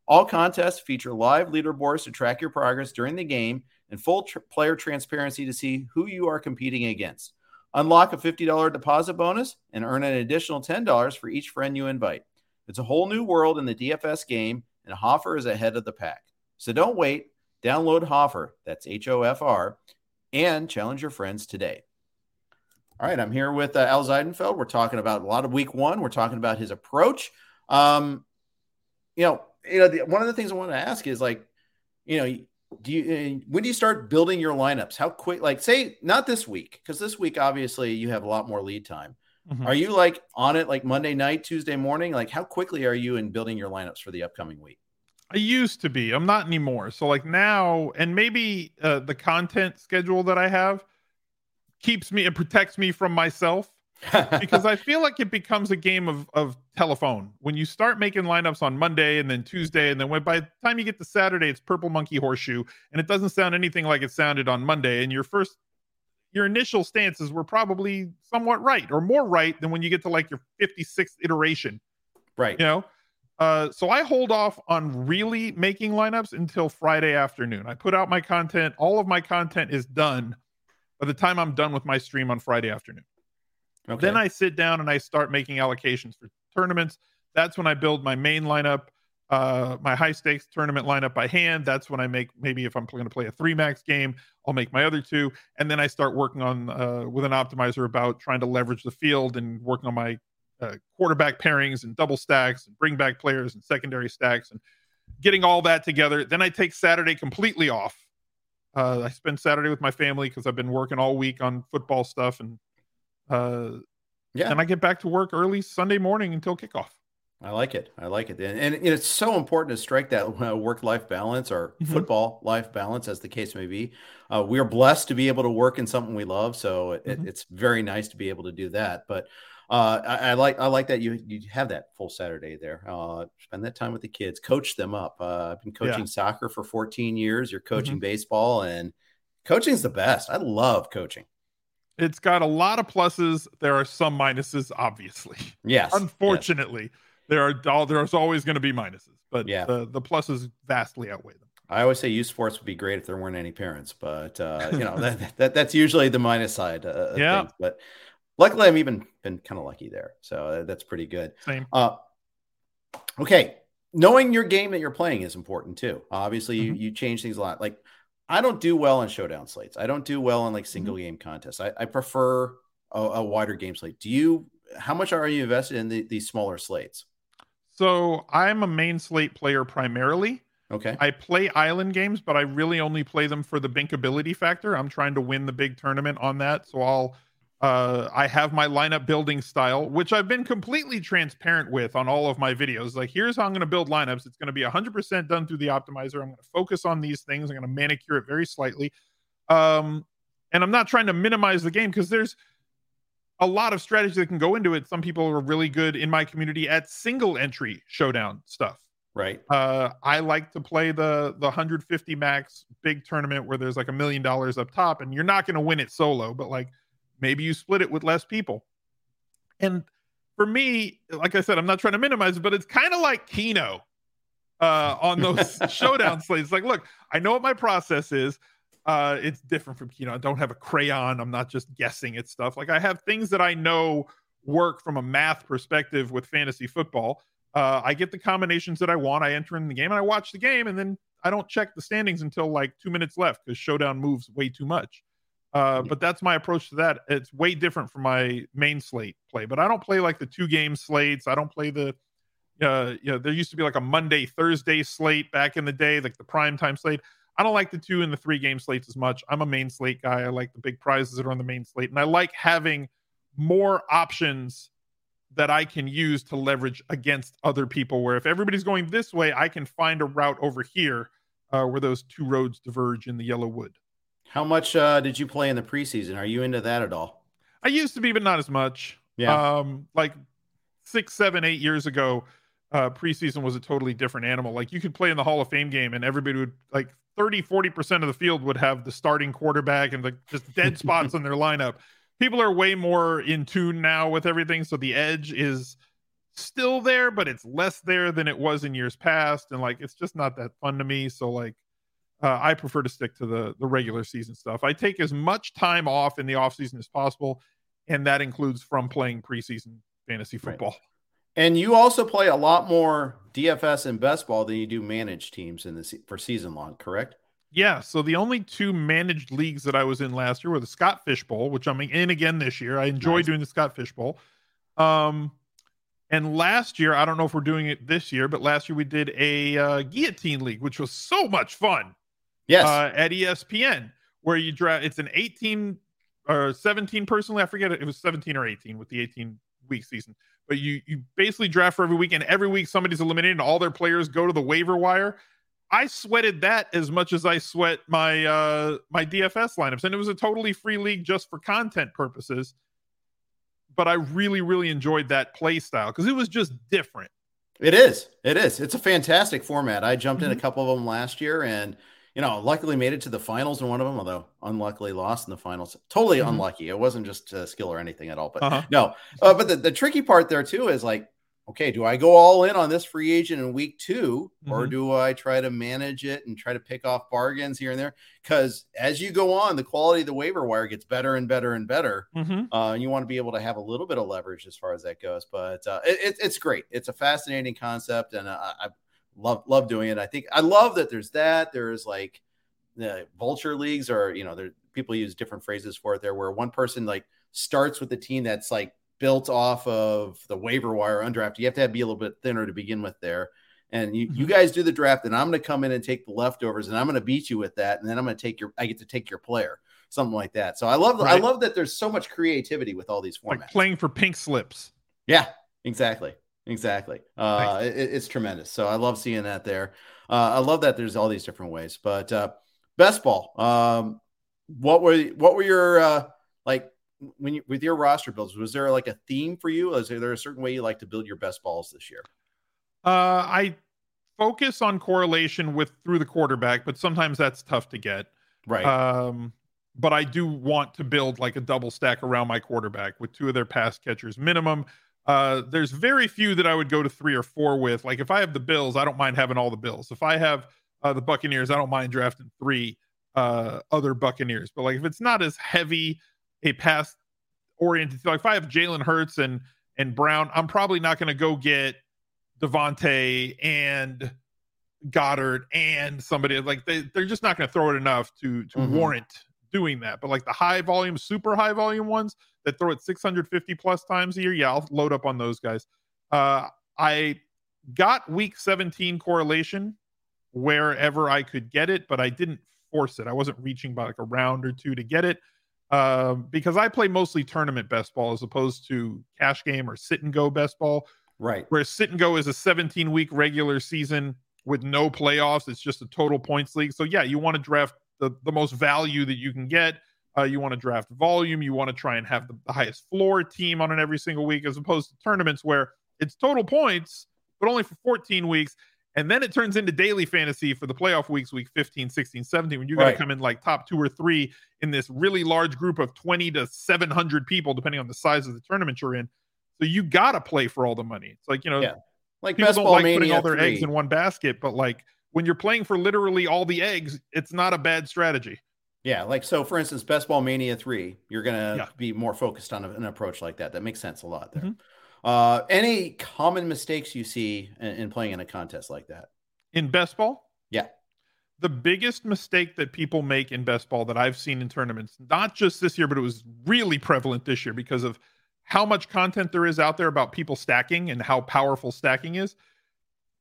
All contests feature live leaderboards to track your progress during the game and full tr- player transparency to see who you are competing against. Unlock a $50 deposit bonus and earn an additional $10 for each friend you invite. It's a whole new world in the DFS game, and Hoffer is ahead of the pack. So don't wait. Download Hoffer, that's H O F R, and challenge your friends today. All right, I'm here with uh, Al Zeidenfeld. We're talking about a lot of week one. We're talking about his approach. Um, you know, you know, the, one of the things I want to ask is like, you know, do you uh, when do you start building your lineups? How quick like say not this week because this week obviously you have a lot more lead time. Mm-hmm. are you like on it like monday night tuesday morning? Like how quickly are you in building your lineups for the upcoming week? I used to be. I'm not anymore. So like now and maybe uh, the content schedule that i have keeps me it protects me from myself because I feel like it becomes a game of of telephone when you start making lineups on Monday and then Tuesday and then when by the time you get to Saturday it's purple monkey horseshoe and it doesn't sound anything like it sounded on Monday and your first your initial stances were probably somewhat right or more right than when you get to like your 56th iteration. Right. You know. Uh, so I hold off on really making lineups until Friday afternoon. I put out my content. All of my content is done by the time I'm done with my stream on Friday afternoon. Okay. Then I sit down and I start making allocations for tournaments. That's when I build my main lineup, uh, my high stakes tournament lineup by hand. That's when I make maybe if I'm going to play a three max game, I'll make my other two, and then I start working on uh, with an optimizer about trying to leverage the field and working on my uh, quarterback pairings and double stacks and bring back players and secondary stacks and getting all that together. Then I take Saturday completely off. Uh, I spend Saturday with my family because I've been working all week on football stuff and uh, yeah. And I get back to work early Sunday morning until kickoff. I like it. I like it. And, and it's so important to strike that uh, work life balance or mm-hmm. football life balance, as the case may be. Uh, we are blessed to be able to work in something we love. So it, mm-hmm. it's very nice to be able to do that. But uh, I, I, like I like that you you have that full Saturday there. Uh, spend that time with the kids, coach them up. Uh, I've been coaching yeah. soccer for 14 years. You're coaching mm-hmm. baseball, and coaching is the best. I love coaching. It's got a lot of pluses. There are some minuses, obviously. Yes. Unfortunately, yes. there are there's always going to be minuses, but yeah. the, the pluses vastly outweigh them. I always say youth sports would be great if there weren't any parents, but uh, you know that, that that's usually the minus side. Uh, yeah. Things. But luckily, I've even been kind of lucky there, so that's pretty good. Same. Uh, okay, knowing your game that you're playing is important too. Obviously, mm-hmm. you, you change things a lot. Like I don't do well in showdown slates. I don't do well in like Mm-hmm. single game contests. I, I prefer a, a wider game slate. Do you? How much are you invested in the, these smaller slates? So I'm a main slate player primarily. Okay. I play island games, but I really only play them for the bankability factor. I'm trying to win the big tournament on that. So I'll uh I have my lineup building style, which I've been completely transparent with on all of my videos. Like here's how I'm going to build lineups. It's going to be 100% done through the optimizer. I'm going to focus on these things. I'm going to manicure it very slightly. Um and I'm not trying to minimize the game because there's a lot of strategy that can go into it. Some people are really good in my community at single entry showdown stuff. right. Uh, I like to play the the 150 max big tournament where there's like a million dollars up top, and you're not going to win it solo, but like maybe you split it with less people. And for me, like I said, I'm not trying to minimize it, but it's kind of like Keno uh, on those showdown slates. Like, look, I know what my process is. Uh, it's different from Keno. I don't have a crayon. I'm not just guessing at stuff. Like I have things that I know work from a math perspective with fantasy football. Uh, I get the combinations that I want. I enter in the game and I watch the game, and then I don't check the standings until like two minutes left because Showdown moves way too much. Uh, but that's my approach to that. It's way different from my main slate play. But I don't play like the two game slates. I don't play the, uh, you know, there used to be like a Monday Thursday slate back in the day, like the prime time slate. I don't like the two and the three game slates as much. I'm a main slate guy. I like the big prizes that are on the main slate, and I like having more options that I can use to leverage against other people. Where if everybody's going this way, I can find a route over here uh, where those two roads diverge in the yellow wood. How much uh, did you play in the preseason? Are you into that at all? I used to be, but not as much. Yeah. Um, like six, seven, eight years ago, uh, preseason was a totally different animal. Like you could play in the Hall of Fame game and everybody would like 30, 40% of the field would have the starting quarterback and like just dead spots in their lineup. People are way more in tune now with everything. So the edge is still there, but it's less there than it was in years past. And like it's just not that fun to me. So like uh, I prefer to stick to the the regular season stuff. I take as much time off in the off season as possible, and that includes from playing preseason fantasy Right. football. And you also play a lot more DFS and best ball than you do managed teams in the for season long, correct? Yeah. So the only two managed leagues that I was in last year were the Scott Fish Bowl, which I'm in again this year. I enjoy Nice. doing the Scott Fish Bowl. Um, and last year, I don't know if we're doing it this year, but last year we did a uh, guillotine league, which was so much fun. Yes. uh, at ESPN, where you draft. It's an 18 or 17 personally. I forget it. It was 17 or 18 with the 18 week season. But you you basically draft for every week, and every week somebody's eliminated, and all their players go to the waiver wire. I sweated that as much as I sweat my uh my DFS lineups, and it was a totally free league just for content purposes. But I really, really enjoyed that play style because it was just different. It is. It is. It's a fantastic format. I jumped in a Mhm. couple of them last year and, you know, luckily made it to the finals in one of them, although unluckily lost in the finals. Totally Mhm. unlucky. It wasn't just uh, skill or anything at all. But Uh-huh. no. Uh, but the, the tricky part there, too, is like, okay, do I go all in on this free agent in week 2 or Mhm. do I try to manage it and try to pick off bargains here and there? Because as you go on, the quality of the waiver wire gets better and better and better. Mm-hmm. Uh, and you want to be able to have a little bit of leverage as far as that goes. But uh, it, it, it's great. It's a fascinating concept, and uh, I love love doing it. I think I love that there's that. There's like the vulture leagues, or you know, there people use different phrases for it there, where one person like starts with the team that's like built off of the waiver wire undrafted. You have to have, be a little bit thinner to begin with there. And you, you Mhm. guys do the draft, and I'm going to come in and take the leftovers, and I'm going to beat you with that, and then I'm going to take your, I get to take your player, something like that. So I love, I love that there's so much creativity with all these formats. Like playing for pink slips. Yeah, exactly. Exactly. Uh, it, it's tremendous. So I love seeing that there. Uh, I love that there's all these different ways. But uh, best ball. Um, what were what were your uh, like when you with your roster builds? Was there like a theme for you? Is there a certain way you like to build your best balls this year? Uh, I focus on correlation with through the quarterback, but sometimes that's tough to get. Right. Um, but I do want to build like a double stack around my quarterback with two of their pass catchers minimum. Uh, there's very few that I would go to three or four with. Like if I have the Bills, I don't mind having all the Bills. If I have uh, the Buccaneers, I don't mind drafting three uh, other Buccaneers. But like if it's not as heavy a pass oriented, like if I have Jalen Hurts and and Brown, I'm probably not going to go get DeVonta and Goedert and somebody like they they're just not going to throw it enough to to mm-hmm. warrant doing that. But like the high volume, super high volume ones that throw it 650 plus times a year, yeah, I'll load up on those guys. Uh, I got week 17 correlation wherever I could get it, but I didn't force it. I wasn't reaching by like a round or two to get it um, because I play mostly tournament best ball as opposed to cash game or sit and go best ball. Right. Whereas sit and go is a 17 week regular season with no playoffs. It's just a total points league. So yeah, you want to draft the, the most value that you can get. Uh, you want to draft volume. You want to try and have the, the highest floor team on it every single week, as opposed to tournaments where it's total points, but only for 14 weeks. And then it turns into daily fantasy for the playoff weeks, week 15, 16, 17, when you got to right. come in like top two or three in this really large group of 20 to 700 people, depending on the size of the tournament you're in. So you got to play for all the money. It's like, you know, yeah. like people don't like putting all their 3. eggs in one basket, but like when you're playing for literally all the eggs, it's not a bad strategy. Yeah, like so. For instance, Best Ball Mania three, you're gonna yeah. be more focused on an approach like that. That makes sense a lot there. Mm-hmm. Uh, any common mistakes you see in, in, playing in a contest like that? In best ball? Yeah. The biggest mistake that people make in best ball that I've seen in tournaments, not just this year, but it was really prevalent this year because of how much content there is out there about people stacking and how powerful stacking is.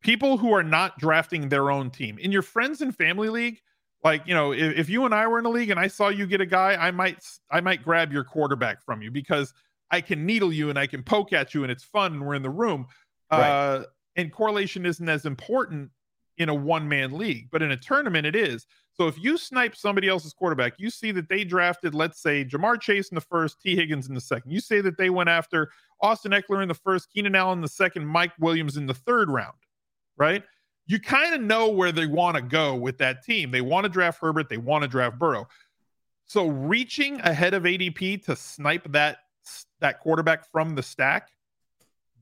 People who are not drafting their own team. In your friends and family league, like you know if, if, you and i were in a league and i saw you get a guy i might i might grab your quarterback from you because I can needle you and I can poke at you and it's fun and we're in the room. Right. Uh, and correlation isn't as important in a one man league, but in a tournament it is. So if you snipe somebody else's quarterback, you see that they drafted, let's say, Ja'Marr Chase in the first, Tee Higgins in the second. You say that they went after Austin Ekeler in the first, Keenan Allen in the second, Mike Williams in the third round, right? You kind of know where they want to go with that team. They want to draft Herbert, they want to draft Burrow. So reaching ahead of ADP to snipe that that quarterback from the stack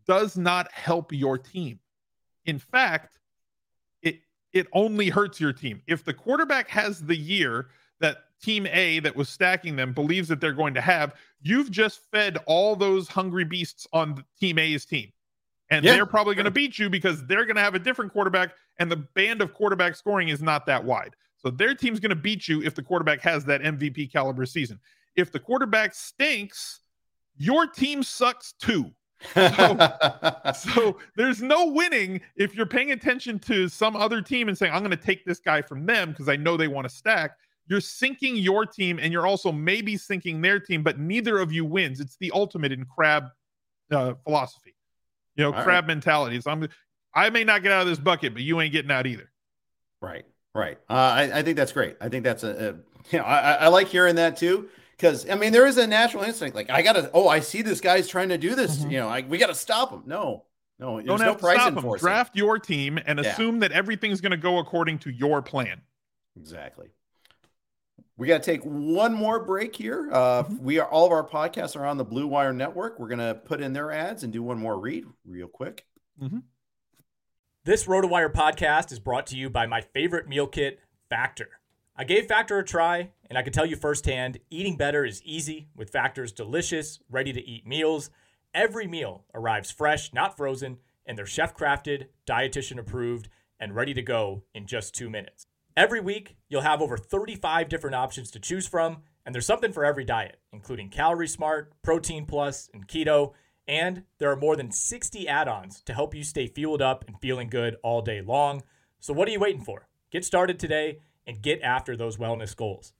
does not help your team. In fact, it it only hurts your team. If the quarterback has the year that team A that was stacking them believes that they're going to have, you've just fed all those hungry beasts on team A's team. And yeah. they're probably going to beat you because they're going to have a different quarterback and the band of quarterback scoring is not that wide. So their team's going to beat you if the quarterback has that MVP caliber season. If the quarterback stinks, your team sucks too. So, so, there's no winning if you're paying attention to some other team and saying, I'm going to take this guy from them because I know they want to stack. You're sinking your team and you're also maybe sinking their team, but neither of you wins. It's the ultimate in crab uh, philosophy, you know, All crab right. mentality. So I'm, I may not get out of this bucket, but you ain't getting out either. Right, right. Uh, I, I, think that's great. I think that's a, a you know, I, I like hearing that too because I mean there is a natural instinct like I gotta oh I see this guy's trying to do this mm-hmm. you know I, we gotta stop him no no don't have no price stop him. draft your team and yeah. assume that everything's going to go according to your plan exactly we got to take one more break here uh, mm-hmm. we are all of our podcasts are on the blue wire network we're going to put in their ads and do one more read real quick mm-hmm. this rotowire podcast is brought to you by my favorite meal kit factor I gave Factor a try, and I can tell you firsthand eating better is easy with Factor's delicious, ready to eat meals. Every meal arrives fresh, not frozen, and they're chef crafted, dietitian approved, and ready to go in just two minutes. Every week, you'll have over 35 different options to choose from, and there's something for every diet, including Calorie Smart, Protein Plus, and Keto. And there are more than 60 add ons to help you stay fueled up and feeling good all day long. So, what are you waiting for? Get started today and get after those wellness goals.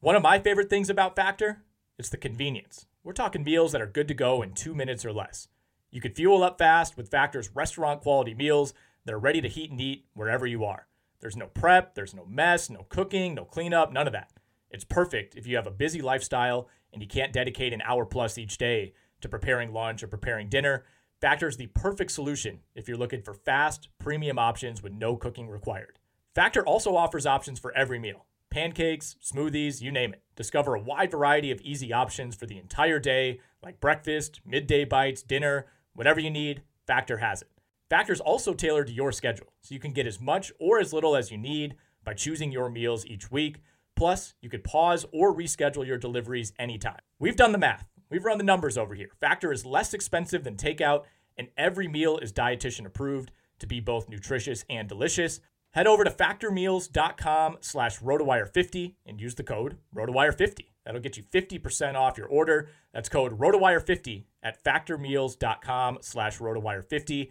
One of my favorite things about Factor is the convenience. We're talking meals that are good to go in two minutes or less. You can fuel up fast with Factor's restaurant quality meals that are ready to heat and eat wherever you are. There's no prep, there's no mess, no cooking, no cleanup, none of that. It's perfect if you have a busy lifestyle and you can't dedicate an hour plus each day to preparing lunch or preparing dinner. Factor is the perfect solution if you're looking for fast, premium options with no cooking required. Factor also offers options for every meal pancakes, smoothies, you name it. Discover a wide variety of easy options for the entire day, like breakfast, midday bites, dinner, whatever you need, Factor has it. Factor is also tailored to your schedule, so you can get as much or as little as you need by choosing your meals each week. Plus, you could pause or reschedule your deliveries anytime. We've done the math. We've run the numbers over here. Factor is less expensive than takeout, and every meal is dietitian approved to be both nutritious and delicious. Head over to factormeals.com slash rotowire50 and use the code rotowire50. That'll get you 50% off your order. That's code rotowire50 at factormeals.com slash rotowire50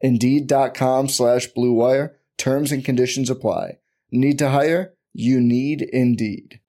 Indeed.com slash BlueWire. Terms and conditions apply. Need to hire? You need Indeed.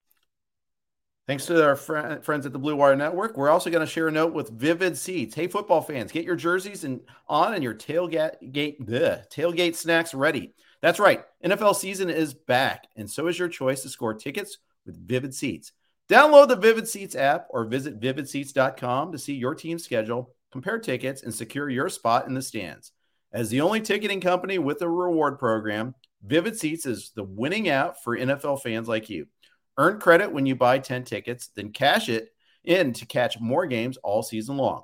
Thanks to our fr- friends at the Blue Wire Network. We're also going to share a note with Vivid Seats. Hey, football fans, get your jerseys and on and your tailgate gate, bleh, tailgate snacks ready. That's right. NFL season is back, and so is your choice to score tickets with Vivid Seats. Download the Vivid Seats app or visit vividseats.com to see your team's schedule, compare tickets, and secure your spot in the stands. As the only ticketing company with a reward program, Vivid Seats is the winning app for NFL fans like you. Earn credit when you buy 10 tickets, then cash it in to catch more games all season long.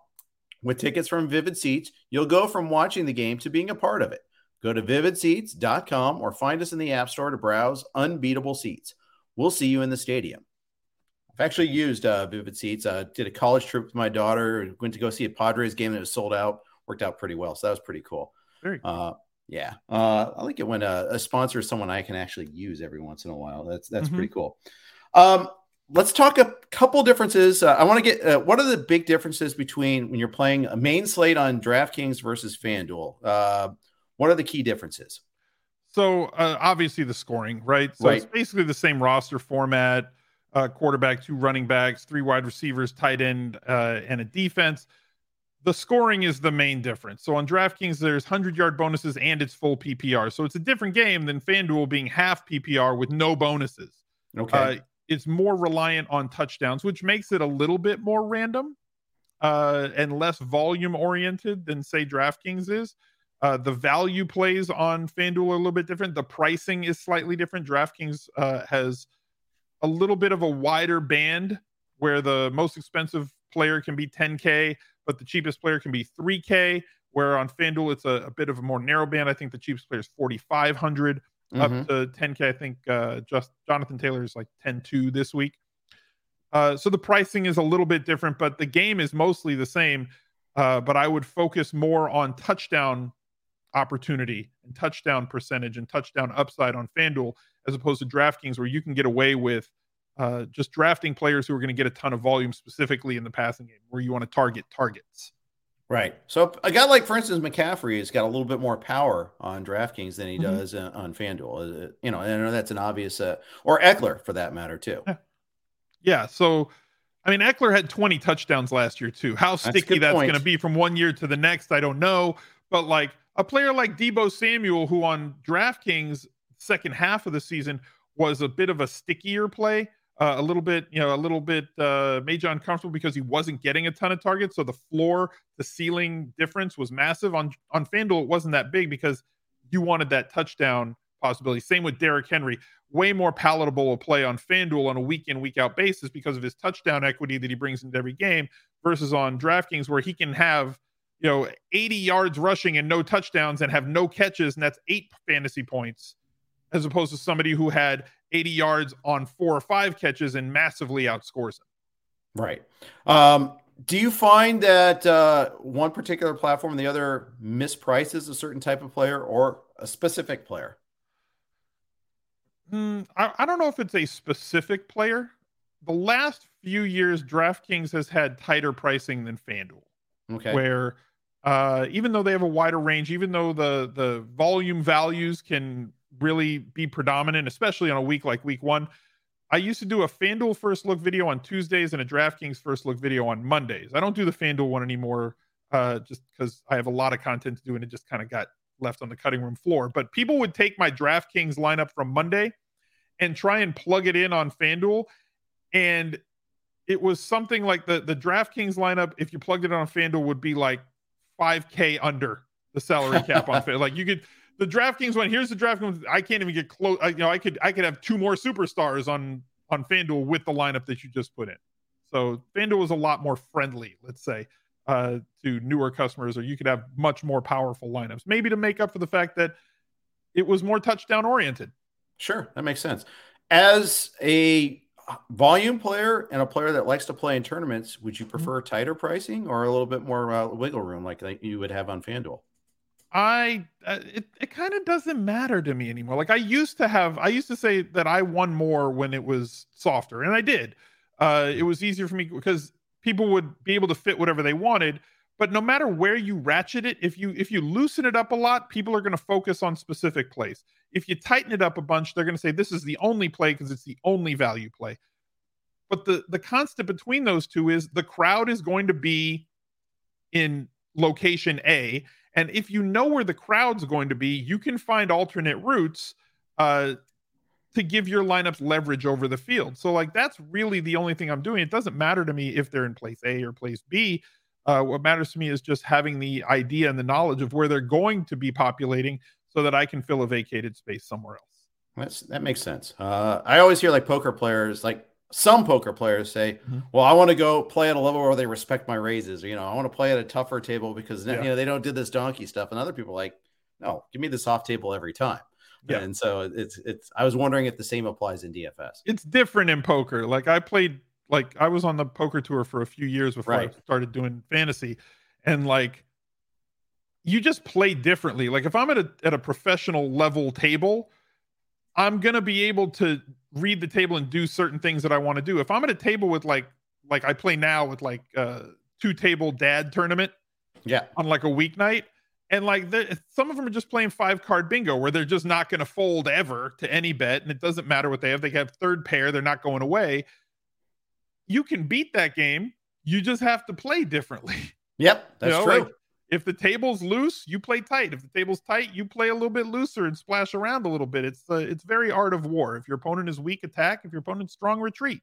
With tickets from Vivid Seats, you'll go from watching the game to being a part of it. Go to vividseats.com or find us in the App Store to browse unbeatable seats. We'll see you in the stadium. I've actually used uh, Vivid Seats. Uh, did a college trip with my daughter. Went to go see a Padres game that was sold out. Worked out pretty well. So that was pretty cool. Very cool. Uh, yeah, uh, I like it when a, a, sponsor is someone I can actually use every once in a while. That's that's mm-hmm. pretty cool. Um, let's talk a couple differences. Uh, I want to get uh, what are the big differences between when you're playing a main slate on DraftKings versus FanDuel? Uh, what are the key differences? So uh, obviously the scoring, right? So right. it's basically the same roster format: uh, quarterback, two running backs, three wide receivers, tight end, uh, and a defense the scoring is the main difference. So on DraftKings, there's 100 yard bonuses and it's full PPR. So it's a different game than FanDuel being half PPR with no bonuses. Okay. Uh, it's more reliant on touchdowns, which makes it a little bit more random uh, and less volume oriented than, say, DraftKings is. Uh, the value plays on FanDuel are a little bit different. The pricing is slightly different. DraftKings uh, has a little bit of a wider band where the most expensive player can be 10K but the cheapest player can be 3K. Where on FanDuel it's a, a bit of a more narrow band. I think the cheapest player is 4,500 mm-hmm. up to 10K. I think uh, just Jonathan Taylor is like 10-2 this week. Uh, so the pricing is a little bit different, but the game is mostly the same. Uh, but I would focus more on touchdown opportunity and touchdown percentage and touchdown upside on FanDuel as opposed to DraftKings, where you can get away with uh, just drafting players who are going to get a ton of volume specifically in the passing game where you want to target targets. Right. So a guy like, for instance, McCaffrey has got a little bit more power on DraftKings than he mm-hmm. does uh, on FanDuel. Uh, you know, I know that's an obvious, uh, or Ekeler for that matter too. Yeah. yeah. So, I mean, Ekeler had 20 touchdowns last year too. How sticky that's, that's going to be from one year to the next, I don't know. But like a player like Deebo Samuel, who on DraftKings second half of the season was a bit of a stickier play uh, a little bit, you know, a little bit uh, made you uncomfortable because he wasn't getting a ton of targets. So the floor the ceiling difference was massive. On on FanDuel, it wasn't that big because you wanted that touchdown possibility. Same with Derrick Henry. Way more palatable a play on FanDuel on a week in, week out basis because of his touchdown equity that he brings into every game versus on DraftKings where he can have, you know, 80 yards rushing and no touchdowns and have no catches, and that's eight fantasy points, as opposed to somebody who had 80 yards on four or five catches and massively outscores him. Right. Um, do you find that uh, one particular platform and the other misprices a certain type of player or a specific player? Hmm, I, I don't know if it's a specific player. The last few years, DraftKings has had tighter pricing than FanDuel. Okay. Where uh, even though they have a wider range, even though the the volume values can really be predominant, especially on a week like week one. I used to do a FanDuel first look video on Tuesdays and a DraftKings first look video on Mondays. I don't do the FanDuel one anymore, uh, just because I have a lot of content to do and it just kind of got left on the cutting room floor. But people would take my DraftKings lineup from Monday and try and plug it in on FanDuel. And it was something like the the DraftKings lineup, if you plugged it on FanDuel, would be like 5K under the salary cap on FanDuel. Like you could the DraftKings one. Here's the DraftKings. I can't even get close. I, you know, I could I could have two more superstars on on FanDuel with the lineup that you just put in. So FanDuel was a lot more friendly, let's say, uh, to newer customers, or you could have much more powerful lineups. Maybe to make up for the fact that it was more touchdown oriented. Sure, that makes sense. As a volume player and a player that likes to play in tournaments, would you mm-hmm. prefer tighter pricing or a little bit more uh, wiggle room like, like you would have on FanDuel? I uh, it it kind of doesn't matter to me anymore. Like I used to have, I used to say that I won more when it was softer, and I did. Uh, it was easier for me because people would be able to fit whatever they wanted. But no matter where you ratchet it, if you if you loosen it up a lot, people are going to focus on specific plays. If you tighten it up a bunch, they're going to say this is the only play because it's the only value play. But the the constant between those two is the crowd is going to be in location A and if you know where the crowd's going to be, you can find alternate routes uh, to give your lineups leverage over the field. So, like, that's really the only thing I'm doing. It doesn't matter to me if they're in place A or place B. Uh, what matters to me is just having the idea and the knowledge of where they're going to be populating so that I can fill a vacated space somewhere else. That's, that makes sense. Uh, I always hear like poker players, like some poker players say, mm-hmm. "Well, I want to go play at a level where they respect my raises." Or, you know, I want to play at a tougher table because yeah. you know they don't do this donkey stuff. And other people like, "No, give me the soft table every time." Yeah. And so it's it's. I was wondering if the same applies in DFS. It's different in poker. Like I played, like I was on the poker tour for a few years before right. I started doing fantasy, and like you just play differently. Like if I'm at a at a professional level table, I'm gonna be able to read the table and do certain things that I want to do. If I'm at a table with like like I play now with like uh two table dad tournament, yeah, on like a weeknight, and like some of them are just playing five card bingo where they're just not going to fold ever to any bet, and it doesn't matter what they have. They have third pair, they're not going away. You can beat that game. You just have to play differently. Yep, that's you know, true. Like, if the table's loose, you play tight. If the table's tight, you play a little bit looser and splash around a little bit. It's uh, it's very art of war. If your opponent is weak, attack. If your opponent's strong, retreat.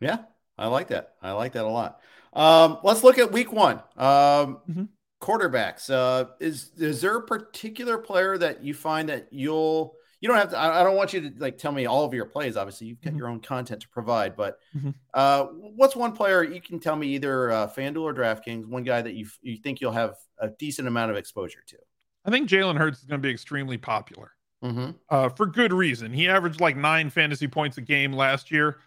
Yeah, I like that. I like that a lot. Um, let's look at week one. Um, mm-hmm. Quarterbacks. Uh, is is there a particular player that you find that you'll you don't have to i don't want you to like tell me all of your plays obviously you've got mm-hmm. your own content to provide but mm-hmm. uh, what's one player you can tell me either uh, fanduel or draftkings one guy that you you think you'll have a decent amount of exposure to i think jalen hurts is going to be extremely popular mm-hmm. uh, for good reason he averaged like nine fantasy points a game last year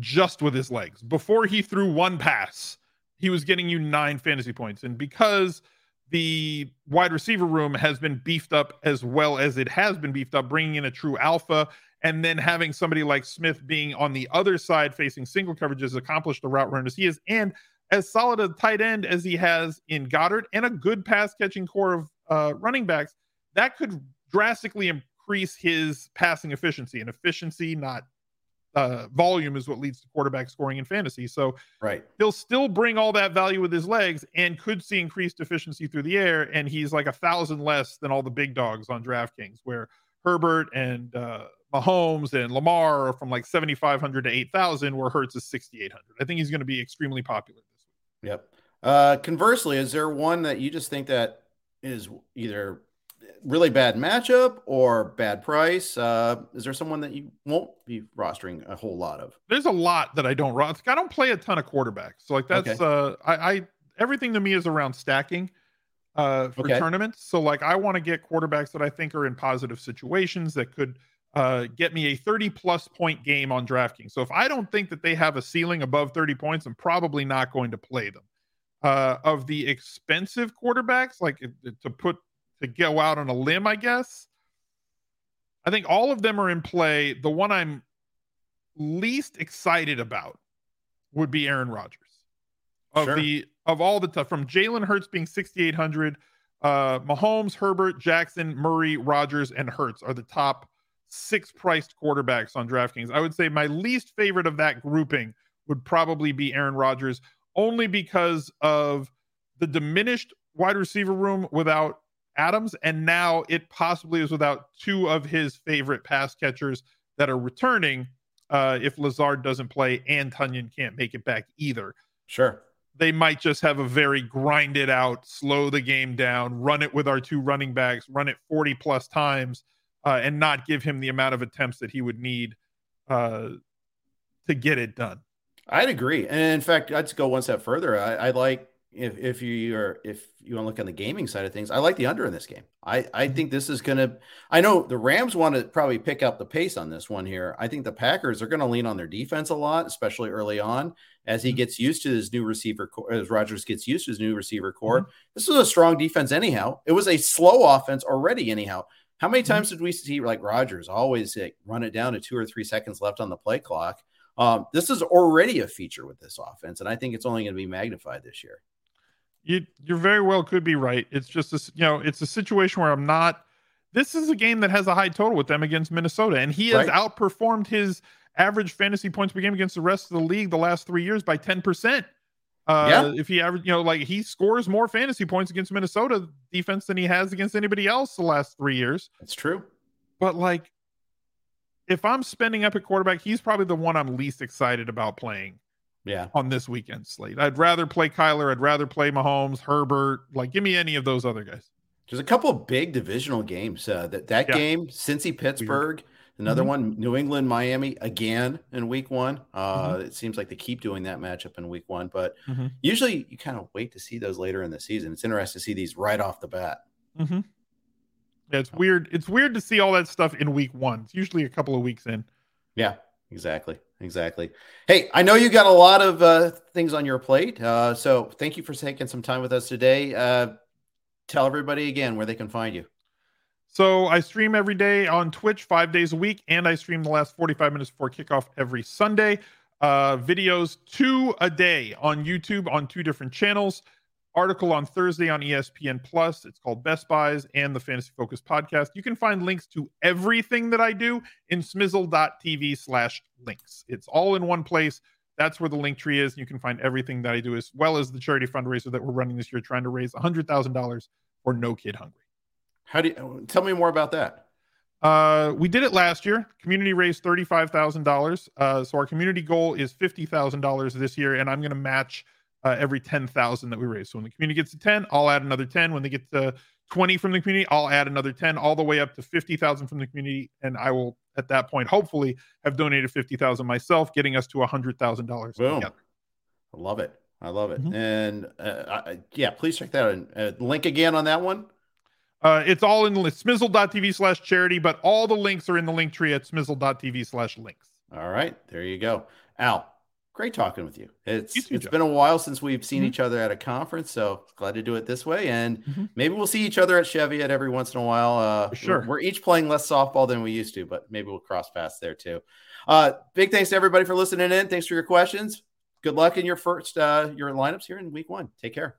just with his legs before he threw one pass he was getting you nine fantasy points and because the wide receiver room has been beefed up as well as it has been beefed up, bringing in a true alpha, and then having somebody like Smith being on the other side facing single coverages accomplish the route runner as he is, and as solid a tight end as he has in Goedert and a good pass catching core of uh, running backs, that could drastically increase his passing efficiency and efficiency, not uh, volume is what leads to quarterback scoring in fantasy. So right, he'll still bring all that value with his legs and could see increased efficiency through the air. And he's like a thousand less than all the big dogs on DraftKings, where Herbert and uh, Mahomes and Lamar are from like 7,500 to 8,000, where Hurts is 6,800. I think he's going to be extremely popular this week. Yep. Uh, conversely, is there one that you just think that is either really bad matchup or bad price? Uh, is there someone that you won't be rostering a whole lot of? There's a lot that I don't roster. I don't play a ton of quarterbacks. So like that's okay. uh, I, I everything to me is around stacking uh, for okay. tournaments. So like I want to get quarterbacks that I think are in positive situations that could uh, get me a 30 plus point game on DraftKings. So if I don't think that they have a ceiling above 30 points, I'm probably not going to play them. Uh, of the expensive quarterbacks, like to put to go out on a limb, I guess. I think all of them are in play. The one I'm least excited about would be Aaron Rodgers. Of sure. the of all the stuff from Jalen Hurts being 6,800, uh, Mahomes, Herbert, Jackson, Murray, Rodgers, and Hurts are the top six priced quarterbacks on DraftKings. I would say my least favorite of that grouping would probably be Aaron Rodgers, only because of the diminished wide receiver room without Adams, and now it possibly is without two of his favorite pass catchers that are returning. Uh, if Lazard doesn't play and Tonyan can't make it back either, Sure. they might just have a very grind it out, slow the game down, run it with our two running backs, run it 40 plus times, uh, and not give him the amount of attempts that he would need uh, to get it done. I'd agree. And in fact, I'd go one step further. I, I like if if you are if you want to look on the gaming side of things, I like the under in this game. I I think this is going to. I know the Rams want to probably pick up the pace on this one here. I think the Packers are going to lean on their defense a lot, especially early on as he gets used to his new receiver core, as Rodgers gets used to his new receiver core. Mhm. This is a strong defense anyhow. It was a slow offense already anyhow. How many times did we see like Rodgers always like, run it down to two or three seconds left on the play clock? Um, this is already a feature with this offense, and I think it's only going to be magnified this year. You you very well could be right. It's just a, s- you know it's a situation where I'm not. This is a game that has a high total with them against Minnesota, and he has Right. outperformed his average fantasy points per game against the rest of the league the last three years by ten percent. Uh, Yeah. If he average, you know, like he scores more fantasy points against Minnesota defense than he has against anybody else the last three years. That's true. But like, if I'm spending up at quarterback, he's probably the one I'm least excited about playing Yeah, on this weekend slate. I'd rather play Kyler. I'd rather play Mahomes, Herbert. Like, give me any of those other guys. there's a couple of big divisional games. Uh, that that Yeah. game, Cincy Pittsburgh, another Mhm. one, New England Miami again in Week One. Uh, Mm-hmm. It seems like they keep doing that matchup in Week One, but Mhm. usually you kind of wait to see those later in the season. It's interesting to see these right off the bat. Mm-hmm. Yeah, it's weird. It's weird to see all that stuff in week one. It's usually a couple of weeks in. Yeah, exactly. Exactly. Hey, I know you got a lot of uh, things on your plate. Uh, so thank you for taking some time with us today. Uh, tell everybody again where they can find you. So I stream every day on Twitch, five days a week, and I stream the last 45 minutes before kickoff every Sunday. Uh, videos two a day on YouTube on two different channels. Article on Thursday on ESPN Plus. It's called Best Buys and the Fantasy Focus podcast. You can find links to everything that I do in smizzle.tv slash links. It's all in one place. That's where the link tree is. You can find everything that I do, as well as the charity fundraiser that we're running this year, trying to raise $100,000 for No Kid Hungry. How do you tell me more about that? Uh, we did it last year. Community raised thirty-five thousand dollars. Uh, so our community goal is fifty thousand dollars this year, and I'm going to match uh, every ten thousand that we raise. So when the community gets to ten, I'll add another ten. When they get to twenty from the community, I'll add another ten, all the way up to fifty thousand from the community, and I will at that point hopefully have donated fifty thousand myself, getting us to a hundred thousand dollars. Boom. I love it. I love it. Mhm. And uh, I, yeah, please check that out. Uh, link again on that one. Uh, it's all in smizzle.tv slash charity, but all the links are in the link tree at smizzle.tv slash links. All right, there you go. Al, great talking with you. It's You too, it's Joe. been a while since we've seen Mhm. each other at a conference, so glad to do it this way. And Mhm. maybe we'll see each other at Chevy at every once in a while. Uh, sure. We're, we're each playing less softball than we used to, but maybe we'll cross paths there too. Uh, big thanks to everybody for listening in. Thanks for your questions. Good luck in your first uh, your lineups here in week one. Take care.